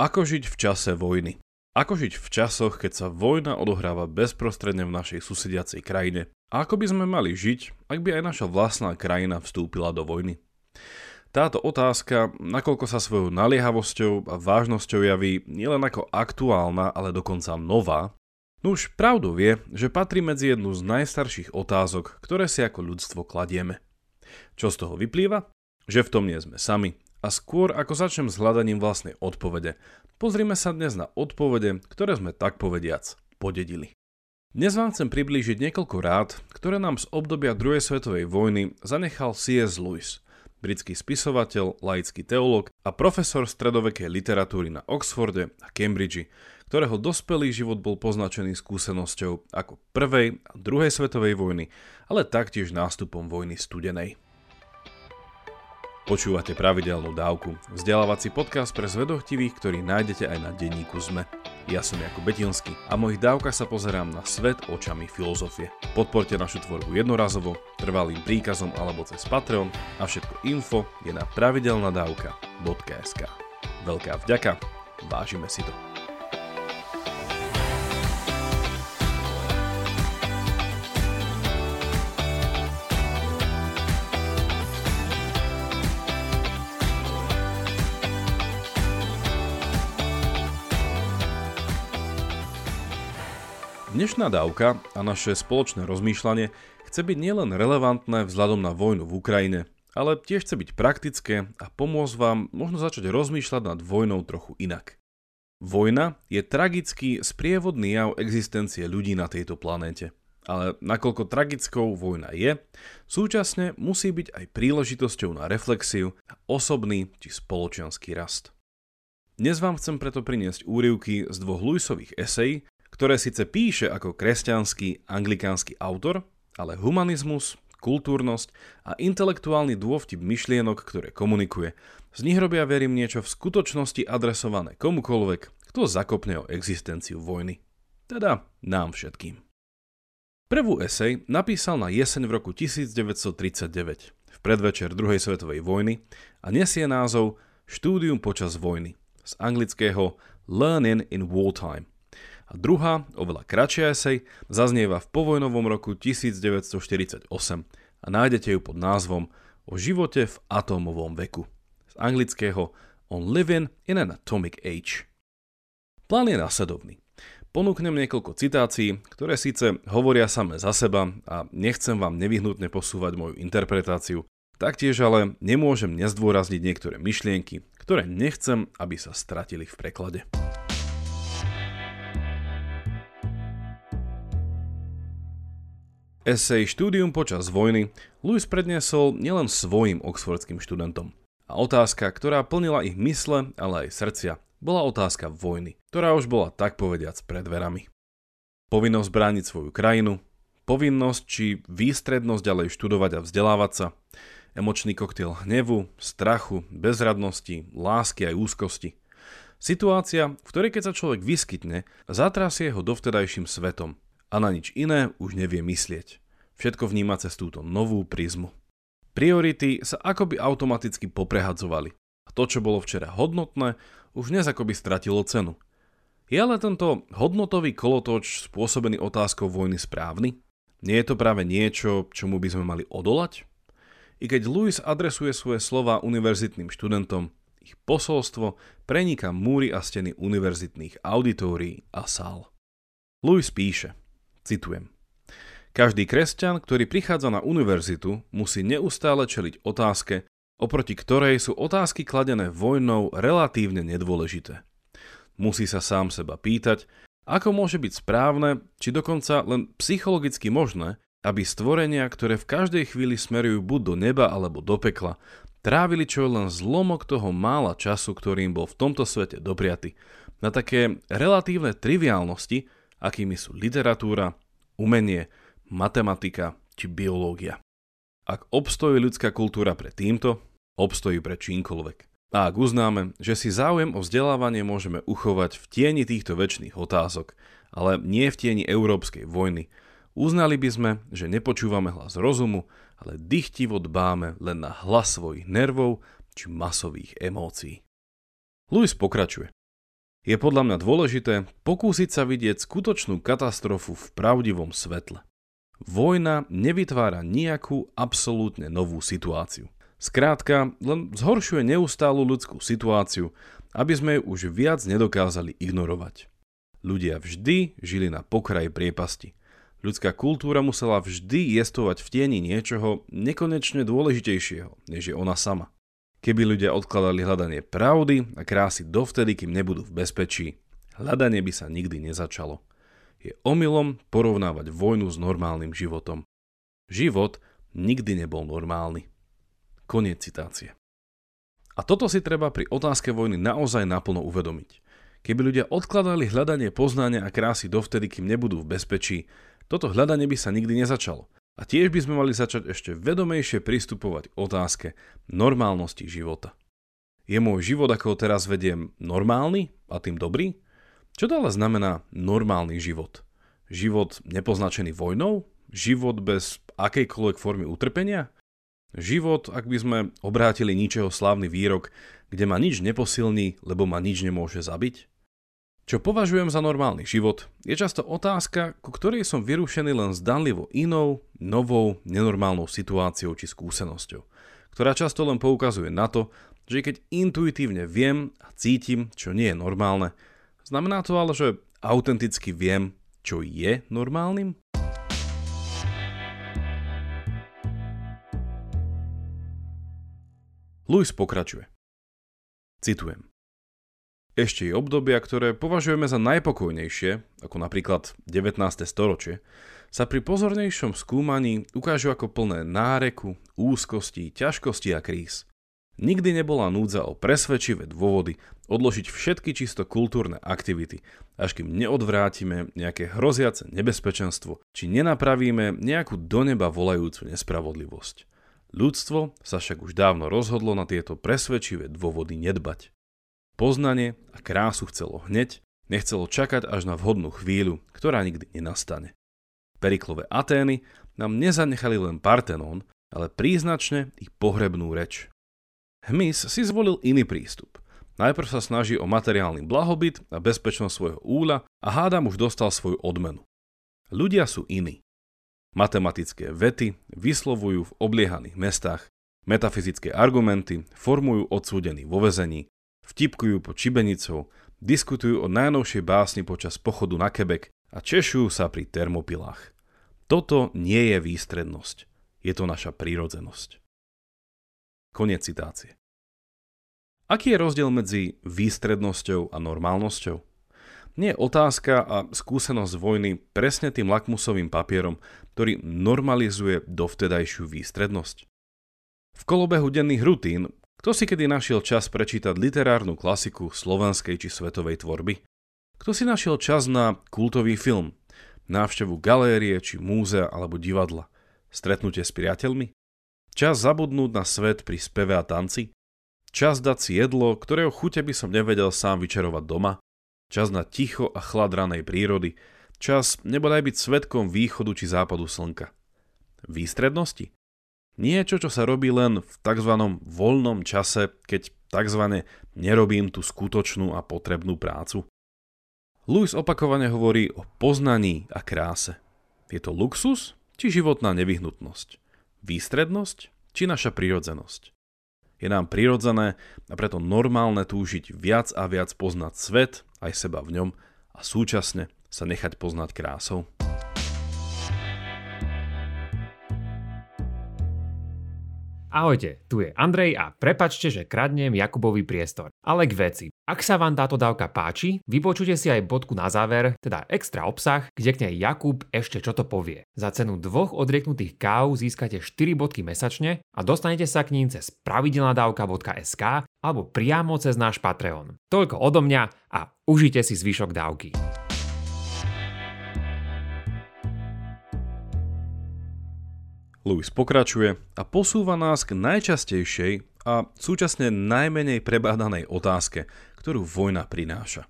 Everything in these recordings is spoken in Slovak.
Ako žiť v čase vojny? Ako žiť v časoch, keď sa vojna odohráva bezprostredne v našej susediacej krajine? A ako by sme mali žiť, ak by aj naša vlastná krajina vstúpila do vojny? Táto otázka, nakoľko sa svojou naliehavosťou a vážnosťou javí nielen ako aktuálna, ale dokonca nová, no už pravdu vie, že patrí medzi jednu z najstarších otázok, ktoré si ako ľudstvo kladieme. Čo z toho vyplýva? Že v tom nie sme sami a skôr ako začnem s hľadaním vlastnej odpovede, pozrime sa dnes na odpovede, ktoré sme tak povediac podedili. Dnes vám chcem priblížiť niekoľko rád, ktoré nám z obdobia druhej svetovej vojny zanechal C.S. Lewis, britský spisovateľ, laický teológ a profesor stredovekej literatúry na Oxforde a Cambridge, ktorého dospelý život bol poznačený skúsenosťou ako prvej a druhej svetovej vojny, ale taktiež nástupom vojny studenej. Počúvate pravidelnú dávku, vzdelávací podcast pre zvedochtivých, ktorý nájdete aj na denníku ZME. Ja som Jakub Betinský a v mojich dávkach sa pozerám na svet očami filozofie. Podporte našu tvorbu jednorazovo, trvalým príkazom alebo cez Patreon a všetko info je na pravidelnadavka.sk. Veľká vďaka, vážime si to. Dnešná dávka a naše spoločné rozmýšľanie chce byť nielen relevantné vzhľadom na vojnu v Ukrajine, ale tiež chce byť praktické a pomôcť vám možno začať rozmýšľať nad vojnou trochu inak. Vojna je tragický sprievodný jav existencie ľudí na tejto planéte. Ale nakoľko tragickou vojna je, súčasne musí byť aj príležitosťou na reflexiu a osobný či spoločenský rast. Dnes vám chcem preto priniesť úryvky z dvoch Lewisových esejí, ktoré síce píše ako kresťanský anglikánsky autor, ale humanizmus, kultúrnosť a intelektuálny dôvtip myšlienok, ktoré komunikuje, z nich robia verím niečo v skutočnosti adresované komukoľvek, kto zakopne o existenciu vojny. Teda nám všetkým. Prvú esej napísal na jeseň v roku 1939, v predvečer druhej svetovej vojny a nesie názov Štúdium počas vojny z anglického Learning in Wartime a druhá, oveľa kratšia esej, zaznieva v povojnovom roku 1948 a nájdete ju pod názvom O živote v atómovom veku. Z anglického On Living in an Atomic Age. Plán je následovný. Ponúknem niekoľko citácií, ktoré síce hovoria same za seba a nechcem vám nevyhnutne posúvať moju interpretáciu, taktiež ale nemôžem nezdôrazniť niektoré myšlienky, ktoré nechcem, aby sa stratili v preklade. Esej Štúdium počas vojny Lewis predniesol nielen svojim oxfordským študentom. A otázka, ktorá plnila ich mysle, ale aj srdcia, bola otázka vojny, ktorá už bola tak povediac pred dverami. Povinnosť brániť svoju krajinu, povinnosť či výstrednosť ďalej študovať a vzdelávať sa, emočný koktail hnevu, strachu, bezradnosti, lásky aj úzkosti. Situácia, v ktorej keď sa človek vyskytne, zatrasie ho dovtedajším svetom a na nič iné už nevie myslieť. Všetko vníma cez túto novú prízmu. Priority sa akoby automaticky poprehadzovali a to, čo bolo včera hodnotné, už dnes akoby stratilo cenu. Je ale tento hodnotový kolotoč spôsobený otázkou vojny správny? Nie je to práve niečo, čomu by sme mali odolať? I keď Lewis adresuje svoje slova univerzitným študentom, ich posolstvo prenika múry a steny univerzitných auditórií a sál. Lewis píše – Citujem. Každý kresťan, ktorý prichádza na univerzitu, musí neustále čeliť otázke, oproti ktorej sú otázky kladené vojnou relatívne nedôležité. Musí sa sám seba pýtať, ako môže byť správne, či dokonca len psychologicky možné, aby stvorenia, ktoré v každej chvíli smerujú buď do neba alebo do pekla, trávili čo len zlomok toho mála času, ktorým bol v tomto svete dopriaty, na také relatívne triviálnosti, akými sú literatúra, umenie, matematika či biológia. Ak obstojí ľudská kultúra pred týmto, obstojí pre čímkoľvek. A ak uznáme, že si záujem o vzdelávanie môžeme uchovať v tieni týchto väčšných otázok, ale nie v tieni európskej vojny, uznali by sme, že nepočúvame hlas rozumu, ale dychtivo dbáme len na hlas svojich nervov či masových emócií. Louis pokračuje. Je podľa mňa dôležité pokúsiť sa vidieť skutočnú katastrofu v pravdivom svetle. Vojna nevytvára nejakú absolútne novú situáciu. Skrátka, len zhoršuje neustálu ľudskú situáciu, aby sme ju už viac nedokázali ignorovať. Ľudia vždy žili na pokraji priepasti. Ľudská kultúra musela vždy jestovať v tieni niečoho nekonečne dôležitejšieho, než je ona sama. Keby ľudia odkladali hľadanie pravdy a krásy dovtedy, kým nebudú v bezpečí, hľadanie by sa nikdy nezačalo. Je omylom porovnávať vojnu s normálnym životom. Život nikdy nebol normálny. Koniec citácie. A toto si treba pri otázke vojny naozaj naplno uvedomiť. Keby ľudia odkladali hľadanie poznania a krásy dovtedy, kým nebudú v bezpečí, toto hľadanie by sa nikdy nezačalo. A tiež by sme mali začať ešte vedomejšie pristupovať k otázke normálnosti života. Je môj život, ako ho teraz vediem, normálny a tým dobrý? Čo to ale znamená normálny život? Život nepoznačený vojnou? Život bez akejkoľvek formy utrpenia? Život, ak by sme obrátili ničeho slávny výrok, kde ma nič neposilní, lebo ma nič nemôže zabiť? Čo považujem za normálny život, je často otázka, ku ktorej som vyrušený len zdanlivo inou, novou, nenormálnou situáciou či skúsenosťou, ktorá často len poukazuje na to, že keď intuitívne viem a cítim, čo nie je normálne, znamená to ale, že autenticky viem, čo je normálnym? Louis pokračuje. Citujem. Ešte je obdobia, ktoré považujeme za najpokojnejšie, ako napríklad 19. storočie, sa pri pozornejšom skúmaní ukážu ako plné náreku, úzkosti, ťažkosti a kríz. Nikdy nebola núdza o presvedčivé dôvody odložiť všetky čisto kultúrne aktivity, až kým neodvrátime nejaké hroziace nebezpečenstvo, či nenapravíme nejakú do neba volajúcu nespravodlivosť. Ľudstvo sa však už dávno rozhodlo na tieto presvedčivé dôvody nedbať. Poznanie a krásu chcelo hneď, nechcelo čakať až na vhodnú chvíľu, ktorá nikdy nenastane. Periklové Atény nám nezanechali len Partenón, ale príznačne ich pohrebnú reč. Hmyz si zvolil iný prístup. Najprv sa snaží o materiálny blahobyt a bezpečnosť svojho úľa a hádam už dostal svoju odmenu. Ľudia sú iní. Matematické vety vyslovujú v obliehaných mestách, metafyzické argumenty formujú odsúdení vo vezení, vtipkujú pod šibenicou, diskutujú o najnovšej básni počas pochodu na Quebec a češujú sa pri termopilách. Toto nie je výstrednosť, je to naša prírodzenosť. Konec citácie. Aký je rozdiel medzi výstrednosťou a normálnosťou? Nie je otázka a skúsenosť vojny presne tým lakmusovým papierom, ktorý normalizuje dovtedajšiu výstrednosť? V kolobehu denných rutín kto si kedy našiel čas prečítať literárnu klasiku slovenskej či svetovej tvorby? Kto si našiel čas na kultový film, návštevu galérie či múzea alebo divadla, stretnutie s priateľmi? Čas zabudnúť na svet pri speve a tanci? Čas dať si jedlo, ktorého chute by som nevedel sám vyčarovať doma? Čas na ticho a chlad ranej prírody? Čas nebodaj byť svetkom východu či západu slnka? Výstrednosti? Niečo, čo sa robí len v tzv. voľnom čase, keď tzv. nerobím tú skutočnú a potrebnú prácu. Lewis opakovane hovorí o poznaní a kráse. Je to luxus či životná nevyhnutnosť? Výstrednosť či naša prirodzenosť? Je nám prirodzené a preto normálne túžiť viac a viac poznať svet, aj seba v ňom a súčasne sa nechať poznať krásou. Ahojte, tu je Andrej a prepačte, že kradnem Jakubovi priestor. Ale k veci. Ak sa vám táto dávka páči, vypočujte si aj bodku na záver, teda extra obsah, kde k nej Jakub ešte čo to povie. Za cenu dvoch odrieknutých káv získate 4 bodky mesačne a dostanete sa k ním cez pravidelnadavka.sk alebo priamo cez náš Patreon. Toľko odo mňa a užite si zvyšok dávky. Lewis pokračuje a posúva nás k najčastejšej a súčasne najmenej prebádanej otázke, ktorú vojna prináša.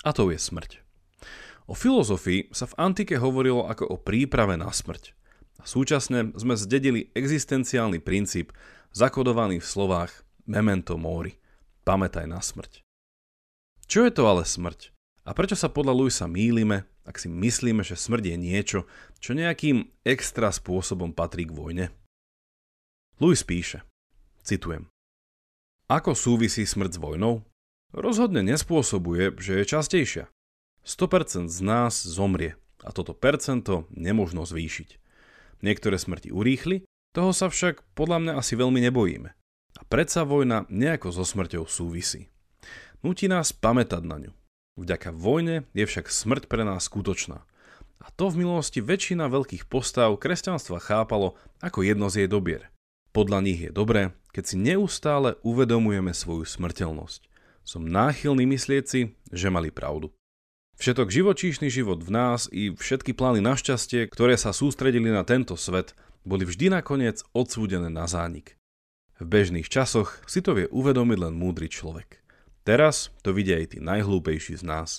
A to je smrť. O filozofii sa v antike hovorilo ako o príprave na smrť. A súčasne sme zdedili existenciálny princíp zakodovaný v slovách memento mori, pamätaj na smrť. Čo je to ale smrť? A prečo sa podľa Luisa mýlime, ak si myslíme, že smrť je niečo, čo nejakým extra spôsobom patrí k vojne? Louis píše, citujem, Ako súvisí smrť s vojnou? Rozhodne nespôsobuje, že je častejšia. 100% z nás zomrie a toto percento nemožno zvýšiť. Niektoré smrti urýchli, toho sa však podľa mňa asi veľmi nebojíme. A predsa vojna nejako so smrťou súvisí. Nutí nás pamätať na ňu. Vďaka vojne je však smrť pre nás skutočná. A to v minulosti väčšina veľkých postav kresťanstva chápalo ako jedno z jej dobier. Podľa nich je dobré, keď si neustále uvedomujeme svoju smrteľnosť. Som náchylný myslieť si, že mali pravdu. Všetok živočíšny život v nás i všetky plány na šťastie, ktoré sa sústredili na tento svet, boli vždy nakoniec odsúdené na zánik. V bežných časoch si to vie uvedomiť len múdry človek. Teraz to vidia aj tí najhlúpejší z nás.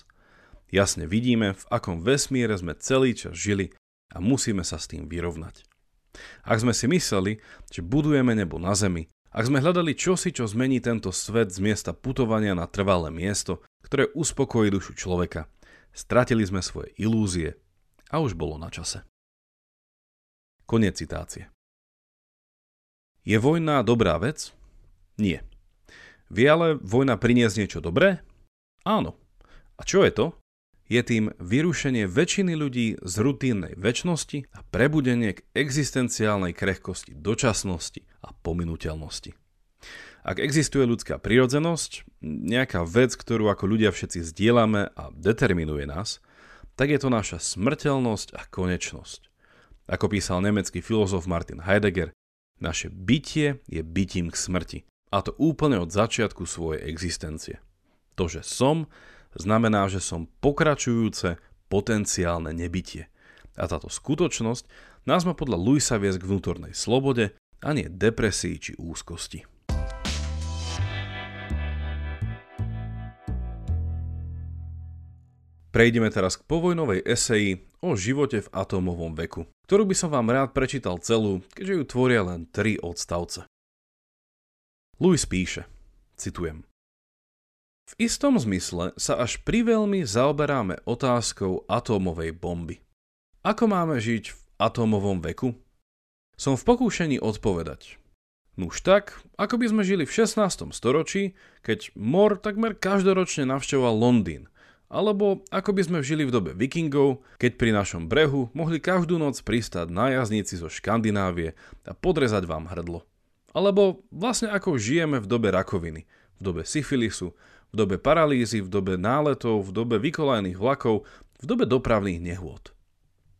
Jasne vidíme, v akom vesmíre sme celý čas žili a musíme sa s tým vyrovnať. Ak sme si mysleli, že budujeme nebo na zemi, ak sme hľadali čosi, čo zmení tento svet z miesta putovania na trvalé miesto, ktoré uspokojí dušu človeka, Stratili sme svoje ilúzie a už bolo na čase. Konec citácie. Je vojna dobrá vec? Nie. Vie ale vojna priniesť niečo dobré? Áno. A čo je to? Je tým vyrušenie väčšiny ľudí z rutínnej väčšnosti a prebudenie k existenciálnej krehkosti dočasnosti a pominuteľnosti. Ak existuje ľudská prirodzenosť, nejaká vec, ktorú ako ľudia všetci zdieľame a determinuje nás, tak je to naša smrteľnosť a konečnosť. Ako písal nemecký filozof Martin Heidegger, naše bytie je bytím k smrti. A to úplne od začiatku svojej existencie. To, že som, znamená, že som pokračujúce potenciálne nebytie. A táto skutočnosť nás má podľa Luisa viesť k vnútornej slobode a nie depresii či úzkosti. Prejdeme teraz k povojnovej eseji o živote v atómovom veku, ktorú by som vám rád prečítal celú, keďže ju tvoria len tri odstavce. Louis píše, citujem. V istom zmysle sa až priveľmi zaoberáme otázkou atómovej bomby. Ako máme žiť v atómovom veku? Som v pokúšení odpovedať. Nuž tak, ako by sme žili v 16. storočí, keď Mor takmer každoročne navštevoval Londýn alebo ako by sme žili v dobe vikingov, keď pri našom brehu mohli každú noc pristať nájazdníci zo Škandinávie a podrezať vám hrdlo. Alebo vlastne ako žijeme v dobe rakoviny, v dobe syfilisu, v dobe paralýzy, v dobe náletov, v dobe vykolajných vlakov, v dobe dopravných nehôd.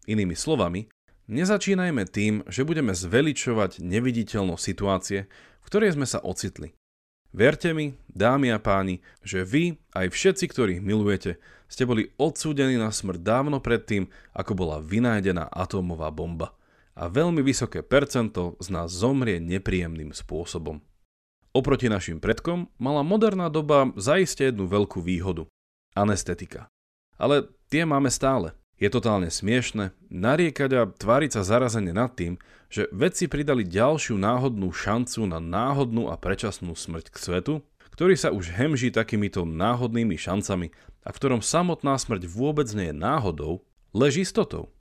Inými slovami, nezačínajme tým, že budeme zveličovať neviditeľnosť situácie, v ktorej sme sa ocitli. Verte mi, dámy a páni, že vy, aj všetci, ktorých milujete, ste boli odsúdení na smrť dávno predtým, ako bola vynájdená atómová bomba. A veľmi vysoké percento z nás zomrie nepríjemným spôsobom. Oproti našim predkom mala moderná doba zaiste jednu veľkú výhodu. Anestetika. Ale tie máme stále. Je totálne smiešne nariekať a tváriť sa zarazene nad tým, že vedci pridali ďalšiu náhodnú šancu na náhodnú a predčasnú smrť k svetu, ktorý sa už hemží takýmito náhodnými šancami a v ktorom samotná smrť vôbec nie je náhodou, leží istotou.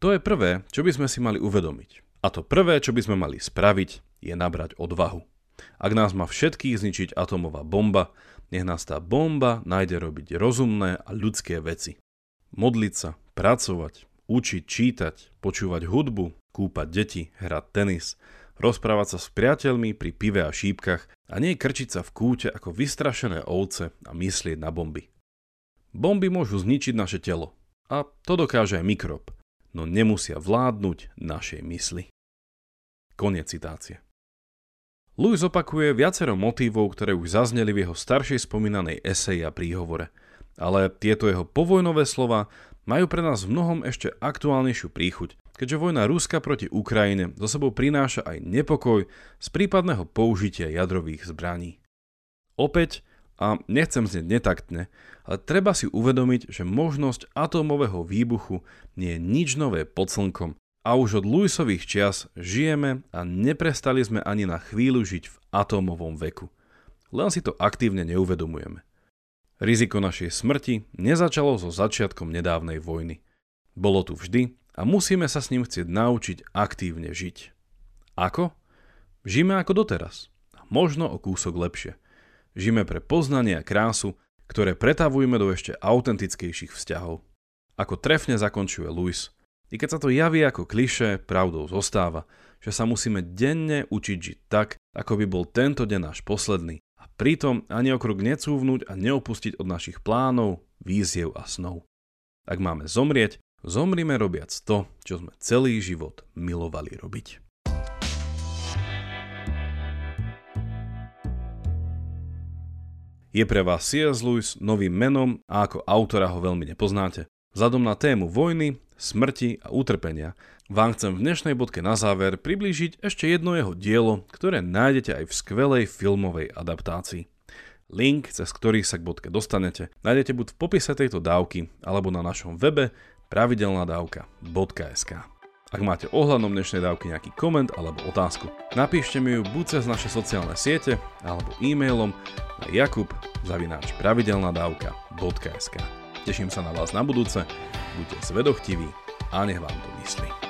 To je prvé, čo by sme si mali uvedomiť. A to prvé, čo by sme mali spraviť, je nabrať odvahu. Ak nás má všetkých zničiť atomová bomba, nech nás tá bomba nájde robiť rozumné a ľudské veci. Modliť sa, pracovať, učiť, čítať, počúvať hudbu, kúpať deti, hrať tenis, rozprávať sa s priateľmi pri pive a šípkach a nie krčiť sa v kúte ako vystrašené ovce a myslieť na bomby. Bomby môžu zničiť naše telo. A to dokáže aj mikrob, no nemusia vládnuť našej mysli. Koniec citácie. Louis opakuje viacero motívov, ktoré už zazneli v jeho staršej spomínanej eseji a príhovore, ale tieto jeho povojnové slova majú pre nás v mnohom ešte aktuálnejšiu príchuť, keďže vojna Ruska proti Ukrajine zo sebou prináša aj nepokoj z prípadného použitia jadrových zbraní. Opäť, a nechcem znieť netaktne, ale treba si uvedomiť, že možnosť atómového výbuchu nie je nič nové pod slnkom a už od Lewisových čias žijeme a neprestali sme ani na chvíľu žiť v atómovom veku. Len si to aktívne neuvedomujeme. Riziko našej smrti nezačalo so začiatkom nedávnej vojny. Bolo tu vždy a musíme sa s ním chcieť naučiť aktívne žiť. Ako? Žijeme ako doteraz. Možno o kúsok lepšie. Žijeme pre poznanie a krásu, ktoré pretavujeme do ešte autentickejších vzťahov. Ako trefne zakončuje Louis. I keď sa to javí ako kliše, pravdou zostáva, že sa musíme denne učiť žiť tak, ako by bol tento deň náš posledný a pritom ani okrok necúvnuť a neopustiť od našich plánov, víziev a snov. Ak máme zomrieť, zomrime robiac to, čo sme celý život milovali robiť. Je pre vás C.S. Lewis novým menom a ako autora ho veľmi nepoznáte. Vzhľadom na tému vojny, smrti a utrpenia vám chcem v dnešnej bodke na záver priblížiť ešte jedno jeho dielo, ktoré nájdete aj v skvelej filmovej adaptácii. Link, cez ktorý sa k bodke dostanete, nájdete buď v popise tejto dávky, alebo na našom webe pravidelnadavka.sk. Ak máte ohľadom dnešnej dávky nejaký koment alebo otázku, napíšte mi ju buď cez naše sociálne siete, alebo e-mailom na jakub.pravidelnadavka.sk. Teším sa na vás na budúce, buďte zvedochtiví a nech vám to myslí.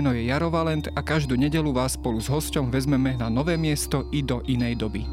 meno je Jaro Valent a každú nedelu vás spolu s hosťom vezmeme na nové miesto i do inej doby.